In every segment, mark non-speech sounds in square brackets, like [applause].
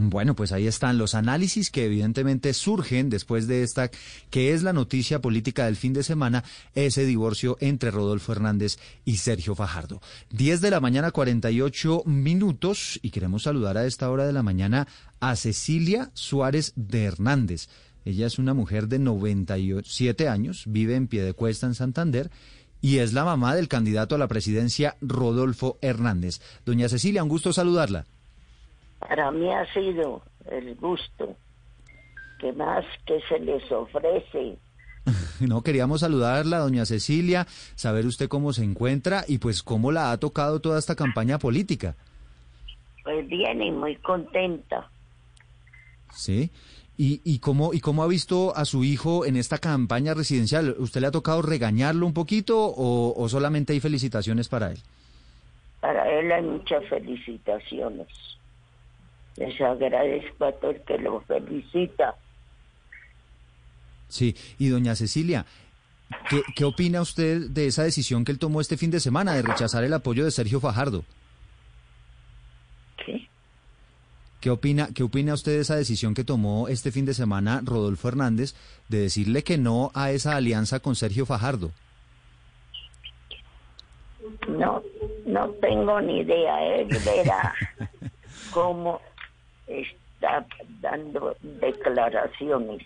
Bueno, pues ahí están los análisis que evidentemente surgen después de esta, que es la noticia política del fin de semana, ese divorcio entre Rodolfo Hernández y Sergio Fajardo. 10 de la mañana, 48 minutos, y queremos saludar a esta hora de la mañana a Cecilia Suárez de Hernández. Ella es una mujer de 97 años, vive en Piedecuesta, en Santander, y es la mamá del candidato a la presidencia, Rodolfo Hernández. Doña Cecilia, un gusto saludarla. Para mí ha sido el gusto que más que se les ofrece. [laughs] No, queríamos saludarla, doña Cecilia, saber usted cómo se encuentra y pues cómo la ha tocado toda esta campaña política. Pues bien y muy contenta. Sí. ¿Y, y, cómo, ¿Y cómo ha visto a su hijo en esta campaña residencial? ¿Usted le ha tocado regañarlo un poquito o, o solamente hay felicitaciones para él? Para él hay muchas felicitaciones. Les agradezco a todo el que lo felicita. Sí, y doña Cecilia, ¿qué, ¿qué opina usted de esa decisión que él tomó este fin de semana de rechazar el apoyo de Sergio Fajardo? ¿Qué? ¿Qué opina, ¿Qué opina usted de esa decisión que tomó este fin de semana Rodolfo Hernández de decirle que no a esa alianza con Sergio Fajardo? No, no tengo ni idea. Él verá cómo está dando declaraciones.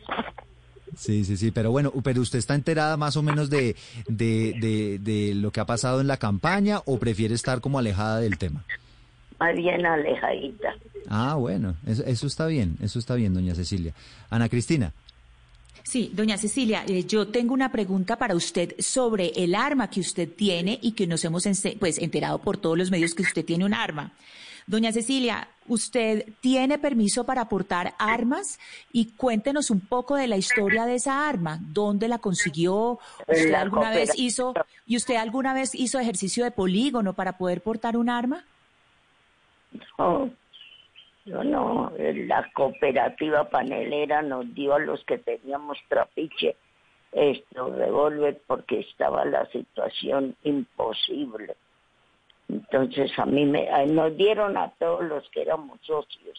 Sí, sí, sí, pero bueno, pero usted está enterada más o menos de, de, de, de lo que ha pasado en la campaña o prefiere estar como alejada del tema? Más bien alejadita. Ah, bueno, eso, eso está bien, eso está bien, doña Cecilia. Ana Cristina. Sí, doña Cecilia, eh, yo tengo una pregunta para usted sobre el arma que usted tiene y que nos hemos pues, enterado por todos los medios que usted tiene un arma. Doña Cecilia, ¿usted tiene permiso para portar armas? Y cuéntenos un poco de la historia de esa arma. ¿Dónde la consiguió? ¿Usted La alguna vez hizo, y usted alguna vez hizo ejercicio de polígono para poder portar un arma? No, yo no. La cooperativa panelera nos dio a los que teníamos trapiche esto, revólver, porque estaba la situación imposible. Entonces a mí me, nos dieron a todos los que éramos socios.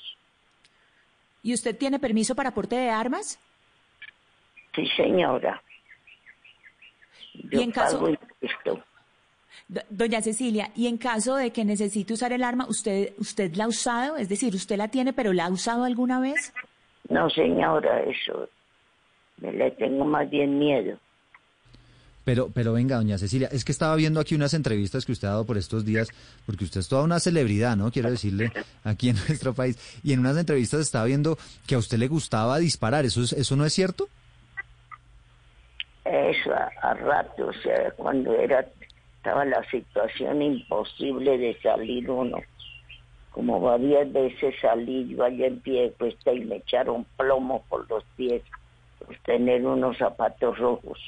¿Y usted tiene permiso para porte de armas? Sí, señora. Yo Y en caso- impuesto. Do- Doña Cecilia, y en caso de que necesite usar el arma, ¿usted, ¿usted la ha usado? Es decir, ¿usted la tiene, pero la ha usado alguna vez? No, señora, eso. Me le tengo más bien miedo. Pero, pero venga, doña Cecilia, es que estaba viendo aquí unas entrevistas que usted ha dado por estos días, porque usted es toda una celebridad, ¿no? Quiero decirle, [laughs] aquí en nuestro país. Y en unas entrevistas estaba viendo que a usted le gustaba disparar. ¿Eso, es- eso no es cierto? Eso a, a rato, o sea, cuando era estaba la situación imposible de salir uno. Como varias veces salí yo allá en pie de cuesta y me echaron plomo por los pies por tener unos zapatos rojos.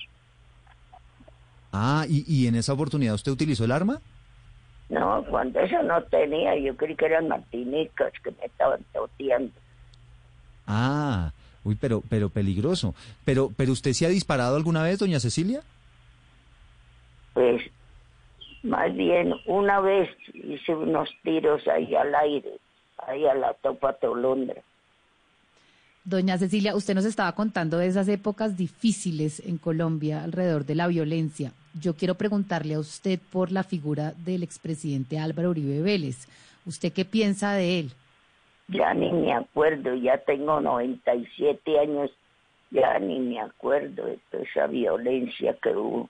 Ah, y, y en esa oportunidad usted utilizó el arma? No, cuando eso no tenía, yo creí que eran martinicas que me estaban toteando. Ah, uy, pero, pero peligroso. Pero, pero usted sí ha disparado alguna vez, doña Cecilia? Pues más bien una vez hice unos tiros ahí al aire, ahí a la topa tolondra. Doña Cecilia, usted nos estaba contando de esas épocas difíciles en Colombia alrededor de la violencia. Yo quiero preguntarle a usted por la figura del expresidente Álvaro Uribe Vélez. ¿Usted qué piensa de él? Ya ni me acuerdo, ya tengo 97 años, ya ni me acuerdo de toda esa violencia que hubo.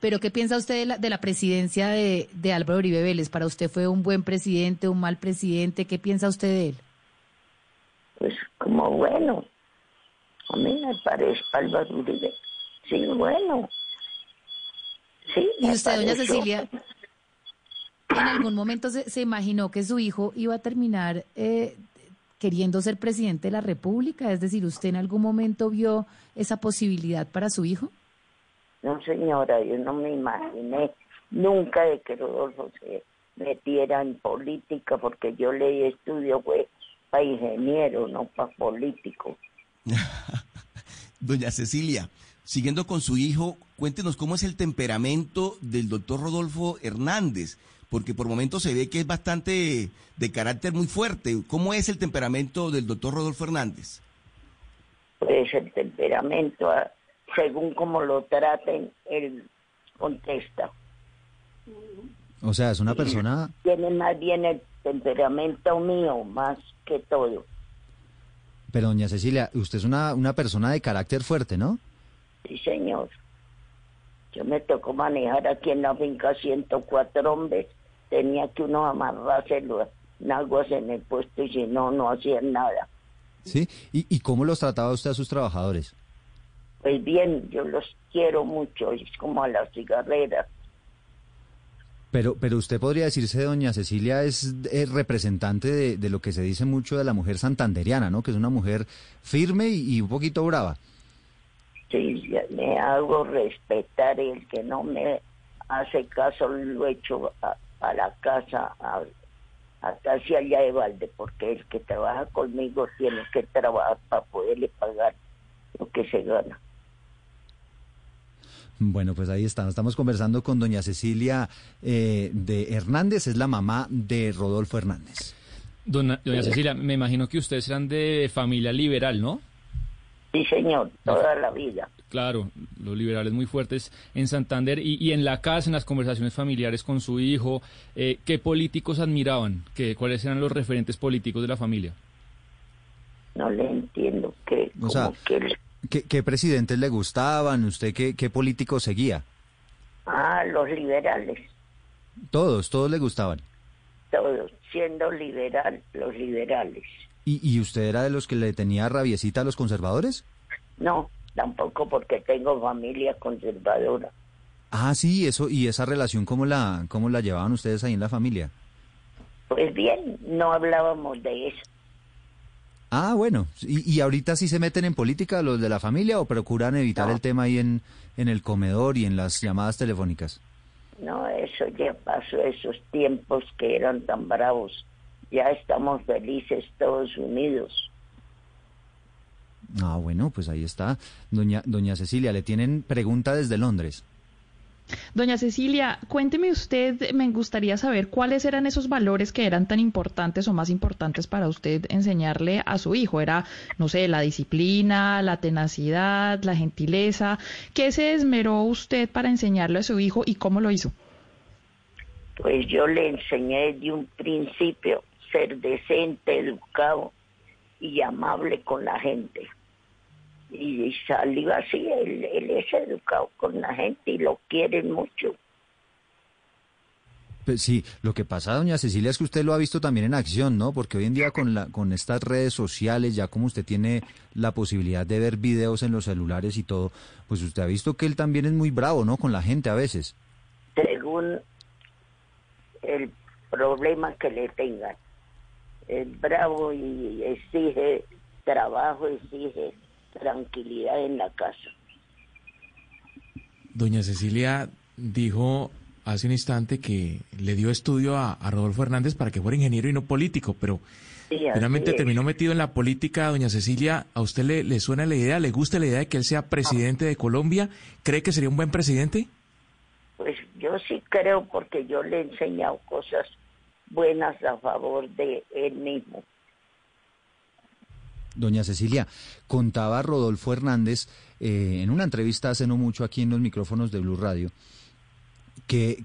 ¿Pero qué piensa usted de la, de la presidencia de, de Álvaro Uribe Vélez? ¿Para usted fue un buen presidente, un mal presidente? ¿Qué piensa usted de él? Pues como bueno, a mí me parece Álvaro Uribe. Sí, bueno. Sí, ¿Y usted, doña. Cecilia, en algún momento se, se imaginó que su hijo iba a terminar eh, queriendo ser presidente de la República? Es decir, ¿usted en algún momento vio esa posibilidad para su hijo? No, señora, yo no me imaginé nunca de que Rodolfo se metiera en política, porque yo leí estudio fue para ingeniero, no para político. [laughs] Doña Cecilia, siguiendo con su hijo, cuéntenos cómo es el temperamento del doctor Rodolfo Hernández, porque por momentos se ve que es bastante de carácter muy fuerte. ¿Cómo es el temperamento del doctor Rodolfo Hernández? Pues el temperamento, ah, según como lo traten, él contesta. O sea, es una persona... Tiene más bien el temperamento mío, más que todo. Pero doña Cecilia, usted es una, una persona de carácter fuerte, ¿no? Sí, señor. Yo me tocó manejar aquí en la finca 104 hombres. Tenía que uno amarrarse los naguas en el puesto y si no, no hacían nada. ¿Sí? ¿Y, ¿Y cómo los trataba usted a sus trabajadores? Pues bien, yo los quiero mucho, es como a las cigarreras. Pero, pero usted podría decirse, doña Cecilia, es, es representante de, de, lo que se dice mucho de la mujer santanderiana, ¿no? Que es una mujer firme y, y un poquito brava. Sí, me hago respetar y el que no me hace caso lo echo a, a la casa, a, a casi allá de Valde, porque el que trabaja conmigo tiene que trabajar para poderle pagar lo que se gana. Bueno, pues ahí estamos. Estamos conversando con doña Cecilia eh, de Hernández, es la mamá de Rodolfo Hernández. Dona, doña Cecilia, me imagino que ustedes eran de familia liberal, ¿no? Sí, señor, toda la vida. Claro, los liberales muy fuertes en Santander y, y en la casa, en las conversaciones familiares con su hijo, eh, ¿qué políticos admiraban? ¿Qué, ¿Cuáles eran los referentes políticos de la familia? No le entiendo que... O sea, que ¿Qué, ¿Qué, presidentes le gustaban? ¿Usted qué, qué políticos seguía? Ah, los liberales. Todos, todos le gustaban. Todos, siendo liberal, los liberales. ¿Y, ¿Y usted era de los que le tenía rabiecita a los conservadores? No, tampoco porque tengo familia conservadora. Ah, sí, eso, ¿y esa relación cómo la, cómo la llevaban ustedes ahí en la familia? Pues bien, no hablábamos de eso. Ah, bueno. ¿Y, ¿Y, ahorita sí se meten en política los de la familia o procuran evitar no. el tema ahí en, en el comedor y en las llamadas telefónicas? No, eso ya pasó, esos tiempos que eran tan bravos. Ya estamos felices todos unidos. Ah, bueno, pues ahí está. Doña, doña Cecilia, le tienen pregunta desde Londres. Doña Cecilia, cuénteme usted, me gustaría saber cuáles eran esos valores que eran tan importantes o más importantes para usted enseñarle a su hijo. Era, no sé, la disciplina, la tenacidad, la gentileza. ¿Qué se esmeró usted para enseñarle a su hijo y cómo lo hizo? Pues yo le enseñé de un principio ser decente, educado y amable con la gente y salió así, él, él, es educado con la gente y lo quieren mucho. Pues sí, lo que pasa, doña Cecilia, es que usted lo ha visto también en acción, ¿no? Porque hoy en día con, la, con estas redes sociales, ya como usted tiene la posibilidad de ver videos en los celulares y todo, pues usted ha visto que él también es muy bravo, ¿no? Con la gente a veces. Según el problema que le tengan, es bravo y exige trabajo, exige tranquilidad en la casa. Doña Cecilia dijo hace un instante que le dio estudio a, a Rodolfo Hernández para que fuera ingeniero y no político, pero sí, finalmente terminó metido en la política. Doña Cecilia, ¿a usted le, le, suena la idea, le gusta la idea de que él sea presidente de Colombia? ¿Cree que sería un buen presidente? Pues yo sí creo porque yo le he enseñado cosas buenas a favor de él mismo. Doña Cecilia, contaba Rodolfo Hernández eh, en una entrevista hace no mucho aquí en los micrófonos de Blue Radio que,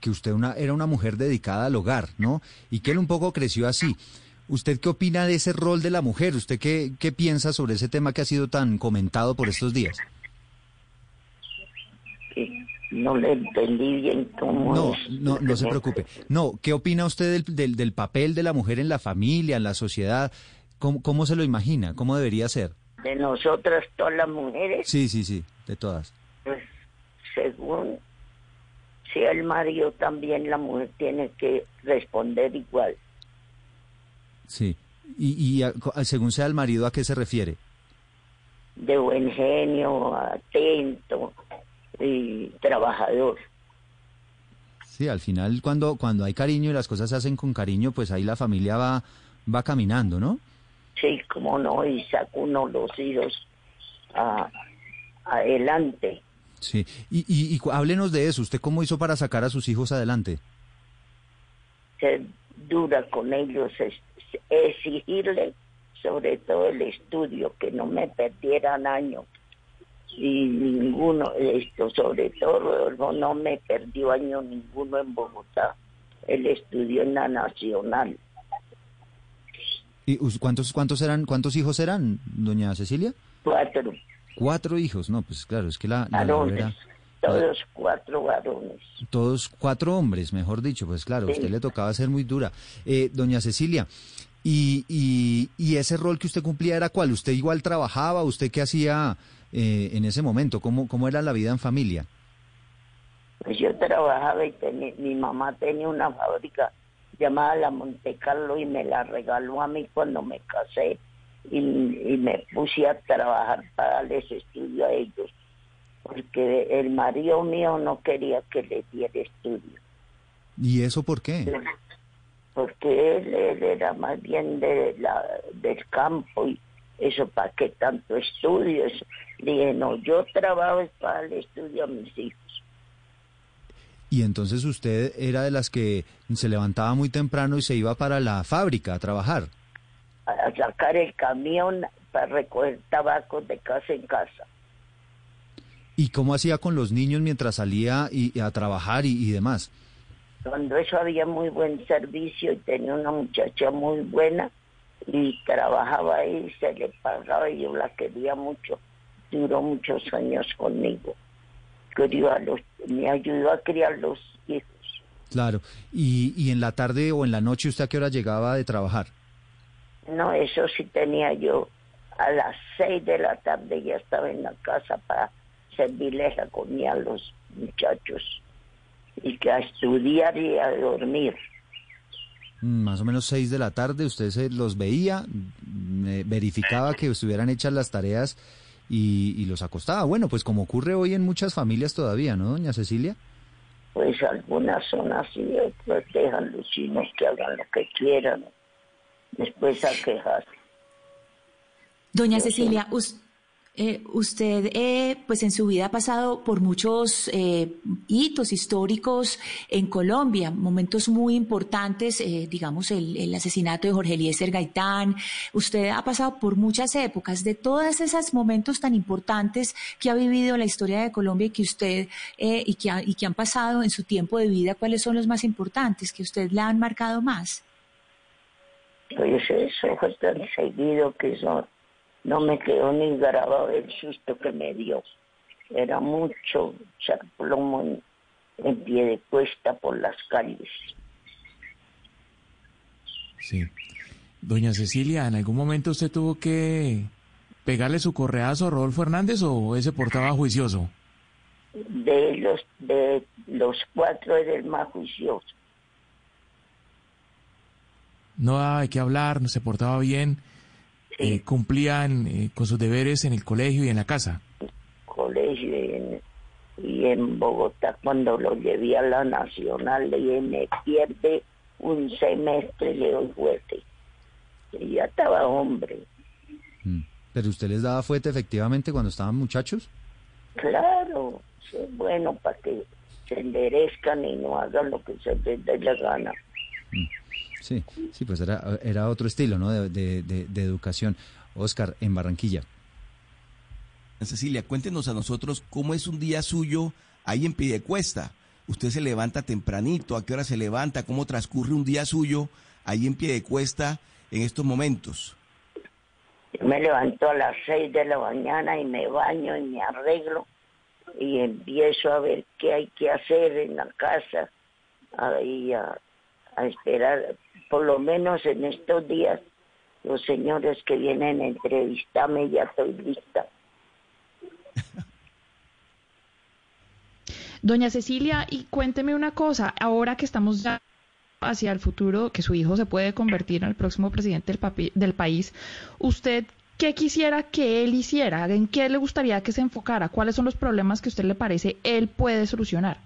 que, usted una, era una mujer dedicada al hogar, ¿no? Y que él un poco creció así. ¿Usted qué opina de ese rol de la mujer? ¿Usted qué, qué piensa sobre ese tema que ha sido tan comentado por estos días? No le entendí bien cómo No, es. no, no se preocupe. No, ¿qué opina usted del, del, del papel de la mujer en la familia, en la sociedad? ¿Cómo, ¿Cómo, se lo imagina? ¿Cómo debería ser? De nosotras, todas las mujeres. Sí, sí, sí, de todas. Pues según sea el marido, también la mujer tiene que responder igual. Sí. ¿Y, y a, según sea el marido, a qué se refiere? De buen genio, atento y trabajador. Sí, al final cuando, cuando hay cariño y las cosas se hacen con cariño, pues ahí la familia va, va caminando, ¿no? Sí, cómo no, y saca uno los hijos a, adelante. Sí, y, y, y, háblenos de eso. ¿Usted cómo hizo para sacar a sus hijos adelante? ser dura con ellos, es, exigirle sobre todo el estudio, que no me perdieran años. Y ninguno, esto sobre todo no me perdió año ninguno en Bogotá. Él estudió en la Nacional. ¿Y cuántos, cuántos, eran, cuántos hijos eran, doña Cecilia? Cuatro. Cuatro hijos, no, pues claro, es que la... todos cuatro varones. Todos cuatro hombres, mejor dicho, pues claro, a usted le tocaba ser muy dura. Eh, doña Cecilia, y, y, y, ese rol que usted cumplía era cuál? ¿Usted igual trabajaba? ¿Usted qué hacía eh, en ese momento? ¿Cómo, ¿Cómo era la vida en familia? Pues yo trabajaba y tenía, mi mamá tenía una fábrica llamada La Monte Carlo y me la regaló a mí cuando me casé y, y me puse a trabajar para darles estudio a ellos porque el marido mío no quería que le diera estudio. ¿Y eso por qué? porque él, era más bien de la, del campo y eso para qué tanto estudio. Dije, no, yo trabajo para el estudio a mis hijos. Y entonces usted era de las que se levantaba muy temprano y se iba para la fábrica a trabajar. A sacar el camión para recoger tabaco de casa en casa. ¿Y cómo hacía con los niños mientras salía y, a trabajar y demás? Cuando eso había muy buen servicio y tenía una muchacha muy buena y trabajaba ahí, se le pagaba y yo la quería mucho. Duró muchos años conmigo. los, me ayudó a criar los hijos. Claro. ¿Y, ¿Y en la tarde o en la noche usted a qué hora llegaba de trabajar? No, eso sí tenía yo. A las seis de la tarde ya estaba en la casa para servirles la comida a los muchachos y que a estudiar y a dormir. Mm, más o menos seis de la tarde, usted se los veía, verificaba que estuvieran hechas las tareas y, los acostaba. Bueno, pues como ocurre hoy en muchas familias todavía, ¿no, doña Cecilia? Pues algunas son así, otras dejan los chinos que hagan lo que quieran, después a quejarse. Doña Cecilia, usted eh, usted, eh, pues en su vida ha pasado por muchos eh, hitos históricos en Colombia, momentos muy importantes, digamos el, asesinato de Jorge Eliezer Gaitán. Usted ha pasado por muchas épocas. De todos esos momentos tan importantes que ha vivido la historia de Colombia y que usted y, que y que han pasado en su tiempo de vida, ¿cuáles son los más importantes que usted le han marcado más? Pues eso fue tan seguido que son no me quedó ni grabado el susto que me dio. Era mucho echar plomo en, pie de cuesta por las calles. Sí. Doña Cecilia, ¿en algún momento usted tuvo que pegarle su correazo a Rodolfo Hernández o ese portaba juicioso? De los, de los cuatro era el más juicioso. No hay que hablar, no se portaba bien eh, cumplían eh, con sus deberes en el colegio y en la casa. Colegio y en, y en Bogotá cuando lo llevé a la Nacional y me pierde un semestre le doy fuerte. Y ya estaba hombre. Mm. ¿Pero usted les daba fuerte efectivamente cuando estaban muchachos? Claro, bueno para que se enderezcan y no hagan lo que se les dé la gana. Mm. Sí, sí, pues era, era otro estilo, ¿no? De, de, educación. Oscar, en Barranquilla. Cecilia, cuéntenos a nosotros cómo es un día suyo ahí en Piedecuesta. Usted se levanta tempranito, ¿a qué hora se levanta? ¿Cómo transcurre un día suyo ahí en Piedecuesta en estos momentos? Yo me levanto a las seis de la mañana y me baño y me arreglo y empiezo a ver qué hay que hacer en la casa, ahí a, a esperar por lo menos en estos días, los señores que vienen a entrevistarme ya estoy lista. Doña Cecilia, y cuénteme una cosa, ahora que estamos ya hacia el futuro, que su hijo se puede convertir en el próximo presidente del, del país, ¿usted qué quisiera que él hiciera? ¿En qué le gustaría que se enfocara? ¿Cuáles son los problemas que a usted le parece él puede solucionar?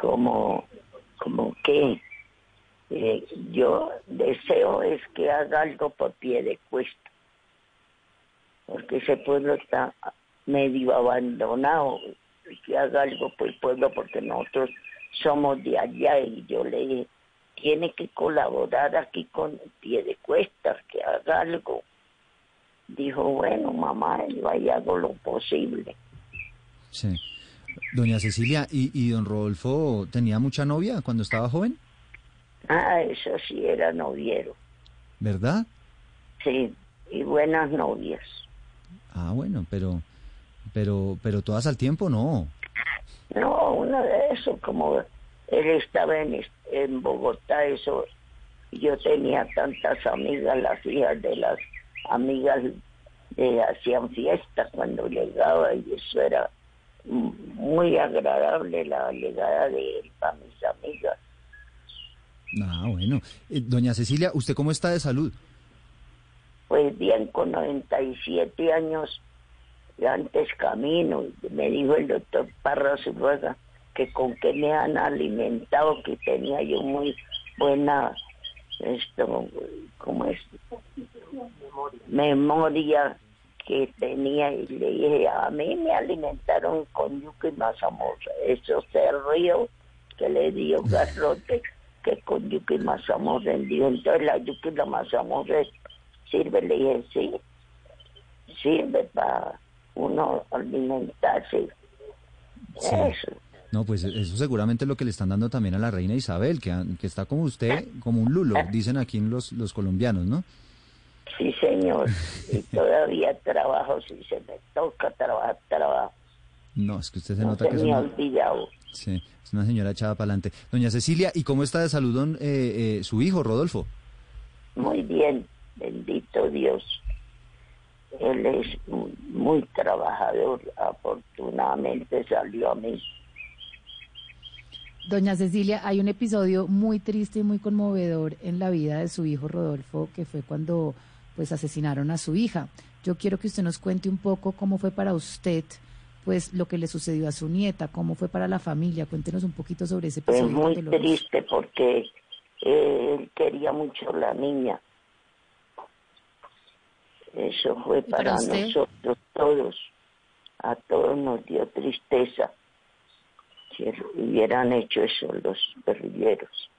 Como, como que eh, yo deseo es que haga algo por pie de cuesta, porque ese pueblo está medio abandonado, que haga algo por el pueblo, porque nosotros somos de allá y yo le dije, tiene que colaborar aquí con el pie de cuestas, que haga algo. Dijo, bueno, mamá, yo ahí hago lo posible. Sí. Doña Cecilia, ¿y, ¿y don Rodolfo tenía mucha novia cuando estaba joven? Ah, eso sí, era noviero. ¿Verdad? Sí, y buenas novias. Ah, bueno, pero, pero, pero todas al tiempo, no. No, una de esos, como él estaba en, en Bogotá, eso, yo tenía tantas amigas, las hijas de las amigas de hacían fiesta cuando llegaba y eso era muy agradable la llegada de él para mis amigas. Ah, bueno. Eh, doña Cecilia, ¿usted cómo está de salud? Pues bien, con 97 años, antes camino. Me dijo el doctor Parra Zuluaga que con que me han alimentado, que tenía yo muy buena, esto, ¿cómo es? Memoria que tenía y le dije, a mí me alimentaron con yuca y mazamorra. Eso se río que le dio [laughs] garrote que con yuca y mazamorra. Dijo, entonces la yuca y la mazamorra sirve, le dije, sí, sirve para uno alimentarse. Eso. No, pues eso seguramente es lo que le están dando también a la reina Isabel, que, que está como usted, como un lulo, dicen aquí los, los colombianos, ¿no? Sí, señor. Y [laughs] todavía trabajo, si se me toca trabajar, trabajo. No, es que usted se nota que es una... olvidado. Sí, es una señora echada para adelante. Doña Cecilia, ¿y cómo está de salud don, eh, eh, su hijo, Rodolfo? Muy bien, bendito Dios. Él es muy trabajador, afortunadamente salió a mí. Doña Cecilia, hay un episodio muy triste y muy conmovedor en la vida de su hijo Rodolfo, que fue cuando pues asesinaron a su hija. Yo quiero que usted nos cuente un poco cómo fue para usted pues lo que le sucedió a su nieta, cómo fue para la familia. Cuéntenos un poquito sobre ese episodio. Es muy triste porque él quería mucho a la niña. Eso fue para, nosotros todos. A todos nos dio tristeza que hubieran hecho eso los guerrilleros.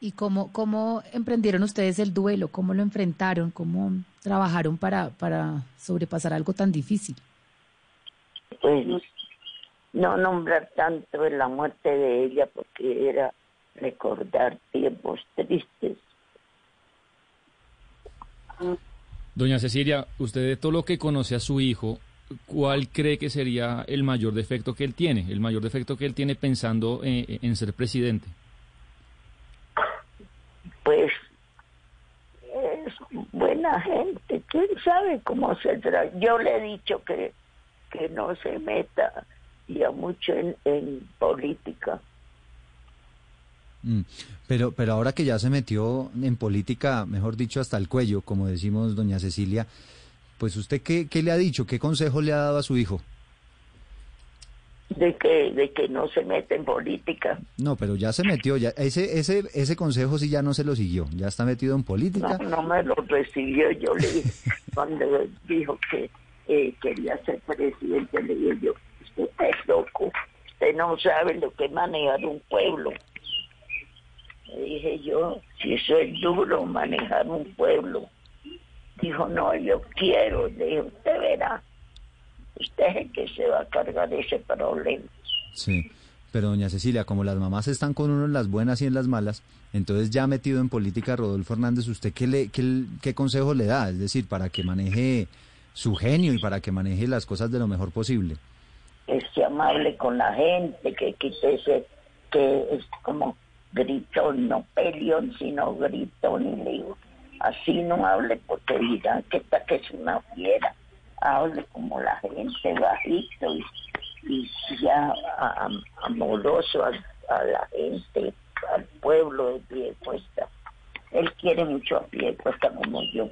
¿Y cómo, cómo emprendieron ustedes el duelo? ¿Cómo lo enfrentaron? ¿Cómo trabajaron para, para sobrepasar algo tan difícil? Pues no nombrar tanto en la muerte de ella porque era recordar tiempos tristes. Doña Cecilia, usted de todo lo que conoce a su hijo, ¿cuál cree que sería el mayor defecto que él tiene? El mayor defecto que él tiene pensando eh, en ser presidente. Pues es buena gente, quién sabe cómo se trata. Yo le he dicho que, que no se meta ya mucho en, en política. Mm, pero, pero ahora que ya se metió en política, mejor dicho, hasta el cuello, como decimos doña Cecilia, pues usted qué, qué le ha dicho, qué consejo le ha dado a su hijo? De que, de que no se mete en política. No, pero ya se metió, ya ese, ese, ese consejo sí ya no se lo siguió, ya está metido en política. No, no me lo recibió, yo le cuando dijo que eh, quería ser presidente, le dije yo, usted es loco, usted no sabe lo que es manejar un pueblo. Le dije yo, si eso es duro, manejar un pueblo. Dijo, no, yo quiero. Le dije, usted verá. Usted es el que se va a cargar ese problema. Sí. Pero doña Cecilia, como las mamás están con uno en las buenas y en las malas, entonces ya metido en política Rodolfo Hernández, ¿usted qué, le, qué, qué consejo le da? Es decir, para que maneje su genio y para que maneje las cosas de lo mejor posible. Que amable con la gente, que quite ese, que es como gritón, no peleón, sino gritón, y le digo, así no hable porque dirán que está que es una fiera, hable como la gente bajito y, y ya amoroso a, la gente, al pueblo de pie. Él quiere mucho a pie como yo.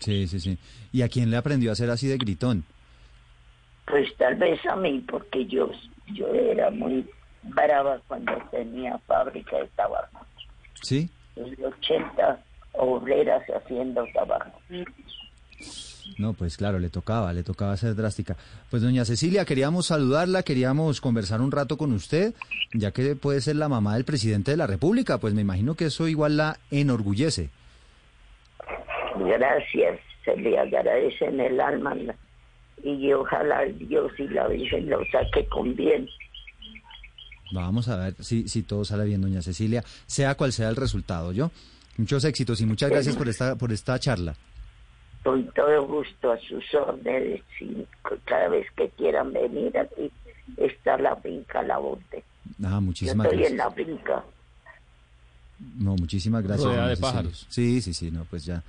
Sí, sí, sí. ¿Y a quién le aprendió a ser así de gritón? Pues tal vez a mí, porque yo, yo era muy brava cuando tenía fábrica de tabaco. ¿Sí? Los 80 obreras haciendo tabaco. No, pues claro, le tocaba, le tocaba ser drástica. Pues doña Cecilia, queríamos saludarla, queríamos conversar un rato con usted, ya que puede ser la mamá del presidente de la República, pues me imagino que eso igual la enorgullece. Gracias, se le agradece en el alma y ojalá Dios y la Virgen lo saque con bien. Vamos a ver si, si todo sale bien, doña Cecilia, sea cual sea el resultado, ¿yo? Muchos éxitos y muchas gracias por esta, por esta charla. Con todo gusto a sus órdenes y cada vez que quieran venir aquí está la finca La Bonte. Ah, muchísimas estoy gracias. en la finca. No, muchísimas gracias. De pájaros. Sí, sí, sí, no, pues ya,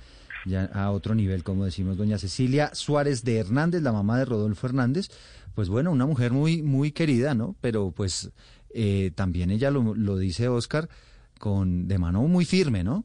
ya a otro nivel, como decimos, doña Cecilia Suárez de Hernández, la mamá de Rodolfo Hernández, pues bueno, una mujer muy, muy querida, ¿no? Pero pues eh, también ella lo, lo dice Oscar con de mano muy firme, ¿no?